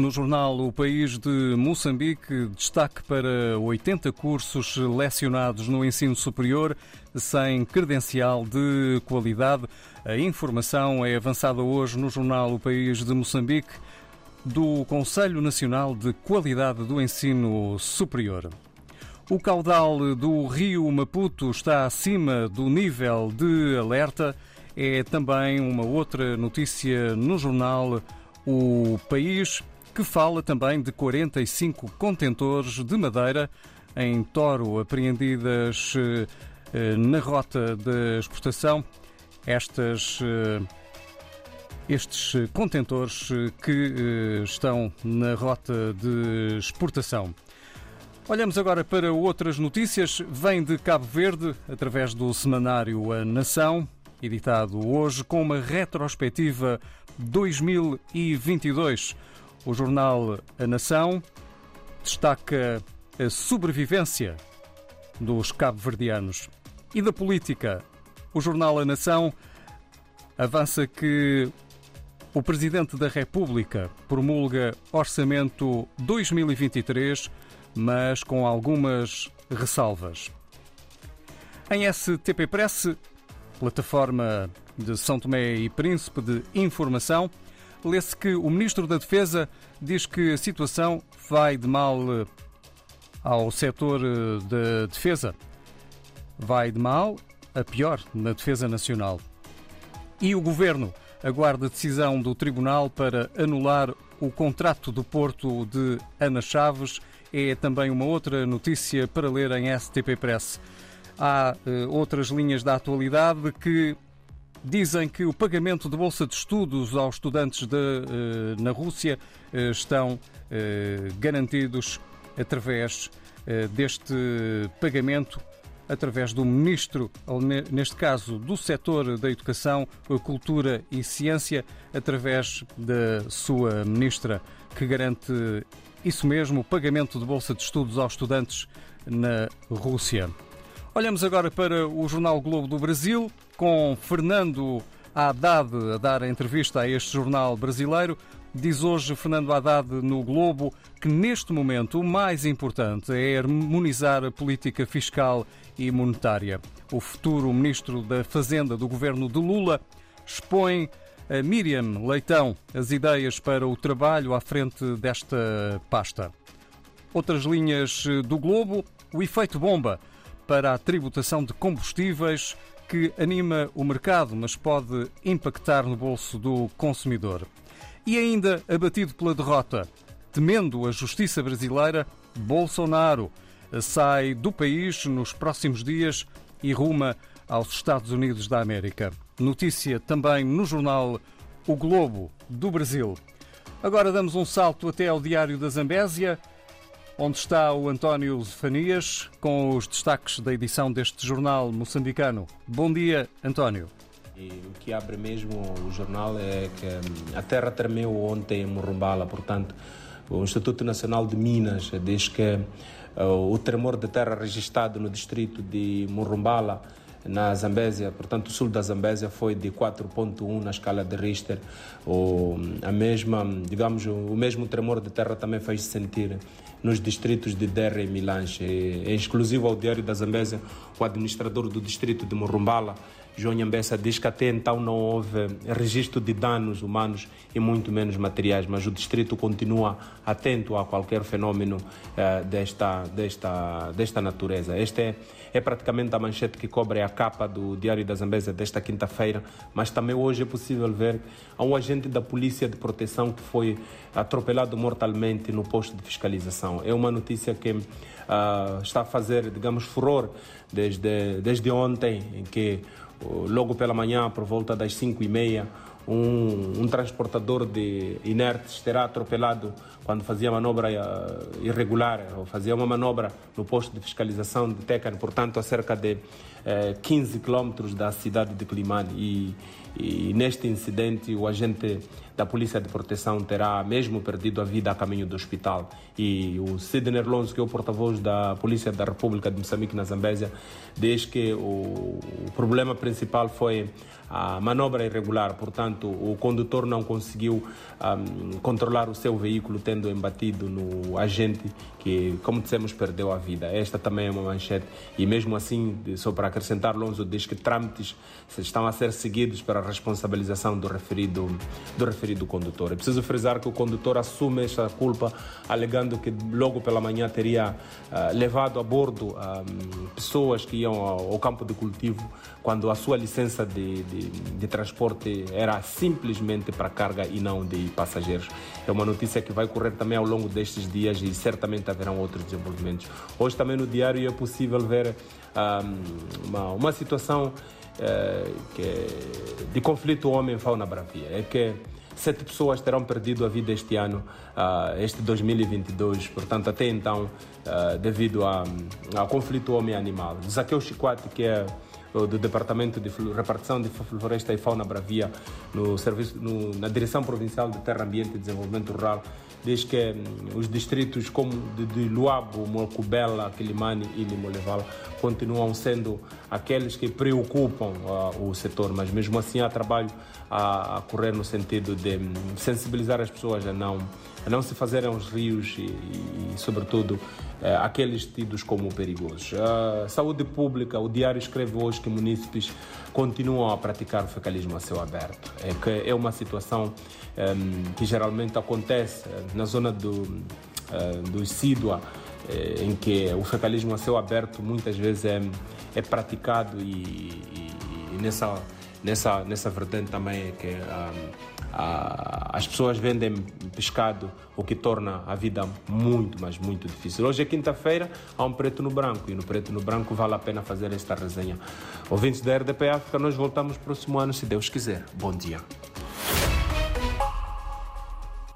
No jornal O País de Moçambique, destaque para 80 cursos lecionados no ensino superior sem credencial de qualidade. A informação é avançada hoje no jornal O País de Moçambique do Conselho Nacional de Qualidade do Ensino Superior. O caudal do rio Maputo está acima do nível de alerta. É também uma outra notícia no jornal O País que fala também de 45 contentores de madeira em Toro apreendidas eh, na rota de exportação. Estas, eh, estes contentores eh, que estão na rota de exportação. Olhamos agora para outras notícias. Vem de Cabo Verde, através do semanário A Nação, editado hoje, com uma retrospectiva 2022. O jornal A Nação destaca a sobrevivência dos cabo-verdianos. E da política, o jornal A Nação avança que o Presidente da República promulga Orçamento 2023, mas com algumas ressalvas. Em STP Press, plataforma de São Tomé e Príncipe de Informação, lê-se que o Ministro da Defesa diz que a situação vai de mal eh, ao setor eh, da defesa. Vai de mal a pior na defesa nacional. E o Governo aguarda decisão do Tribunal para anular o contrato do Porto de Ana Chaves. É também uma outra notícia para ler em STP Press. Há uh, outras linhas da atualidade que dizem que o pagamento de bolsa de estudos aos estudantes de, eh, na Rússia eh, estão eh, garantidos através deste pagamento através do ministro, neste caso do setor da educação, cultura e ciência, através da sua ministra, que garante isso mesmo, o pagamento de bolsa de estudos aos estudantes na Rússia. Olhamos agora para o Jornal Globo do Brasil, com Fernando Haddad a dar a entrevista a este jornal brasileiro. Diz hoje Fernando Haddad no Globo que neste momento o mais importante é harmonizar a política fiscal e monetária. O futuro ministro da Fazenda do governo de Lula expõe a Miriam Leitão as ideias para o trabalho à frente desta pasta. Outras linhas do Globo, o efeito bomba para a tributação de combustíveis que anima o mercado, mas pode impactar no bolso do consumidor. E ainda abatido pela derrota, temendo a justiça brasileira, Bolsonaro sai do país nos próximos dias e ruma aos Estados Unidos da América. Notícia também no jornal O Globo do Brasil. Agora damos um salto até ao Diário da Zambésia onde está o António Zefanias com os destaques da edição deste jornal moçambicano. Bom dia, António. E o que abre mesmo o jornal é que hum, a terra tremeu ontem em Morumbala, portanto, o Instituto Nacional de Minas diz que uh, o tremor de terra registrado no distrito de Morumbala na Zambésia, portanto, o sul da Zambésia foi de 4.1 na escala de Richter. O, a mesma, digamos, o mesmo tremor de terra também fez sentir nos distritos de Derra e Milanche. É exclusivo ao Diário da Zambésia, o administrador do distrito de Morumbala, João Nhambessa, diz que até então não houve registro de danos humanos e muito menos materiais, mas o distrito continua atento a qualquer fenômeno uh, desta, desta, desta natureza. Este é, é praticamente a manchete que cobre a capa do Diário da Zambésia desta quinta-feira, mas também hoje é possível ver um agente da Polícia de Proteção que foi atropelado mortalmente no posto de fiscalização. É uma notícia que uh, está a fazer, digamos, furor desde, desde ontem, em que logo pela manhã, por volta das 5 e meia, um, um, transportador de inertes terá atropelado quando fazia manobra uh, irregular, ou fazia uma manobra no posto de fiscalização de Tecan, portanto, a cerca de 15 quilómetros da cidade de Climane. E, e neste incidente o agente da Polícia de Proteção terá mesmo perdido a vida a caminho do hospital. E o Sidney Lonzo, que é o porta-voz da Polícia da República de Moçambique na Zambésia, diz que o problema principal foi a manobra irregular, portanto, o condutor não conseguiu um, controlar o seu veículo, tendo embatido no agente que, como dissemos, perdeu a vida. Esta também é uma manchete, e mesmo assim, só para acrescentar, Lonzo diz que trâmites estão a ser seguidos para a responsabilização do referido, do referido condutor. É preciso frisar que o condutor assume esta culpa, alegando que logo pela manhã teria uh, levado a bordo um, pessoas que iam ao, ao, campo de cultivo, quando a sua licença de, de de, transporte era simplesmente para carga e não de passageiros. É uma notícia que vai correr também ao longo destes dias e certamente haverão outros desenvolvimentos. Hoje também no diário é possível ver um, uma, uma situação de conflito homem-fauna bravia. É que sete pessoas terão perdido a vida este ano, uh, este 2022, portanto, até então, uh, devido ao conflito homem-animal. Zaqueu Chicote, que é do Departamento de Repartição de Floresta e Fauna Bravia no serviço, no, na Direção Provincial de Terra, Ambiente e Desenvolvimento Rural, diz que hum, os distritos como de, de Luabo, Molcubela, Quilimane e Limoleval continuam sendo aqueles que preocupam uh, o setor, mas mesmo assim há trabalho a, a correr no sentido de um, sensibilizar as pessoas a não a não se fazerem aos rios e, e, e sobretudo, eh, aqueles tidos como perigosos. A saúde pública, o diário escreve hoje que munícipes continuam a praticar o fecalismo a céu aberto. É que é uma situação eh, que geralmente acontece eh, na zona do, eh, do Sidua, eh, em que o fecalismo a céu aberto muitas vezes é, é praticado e, e nessa, nessa, nessa vertente também é que um, as pessoas vendem pescado, o que torna a vida muito, mas muito difícil. Hoje é quinta-feira, há um preto no branco e no preto no branco vale a pena fazer esta resenha. Ouvintes da RDP África, nós voltamos próximo ano, se Deus quiser. Bom dia.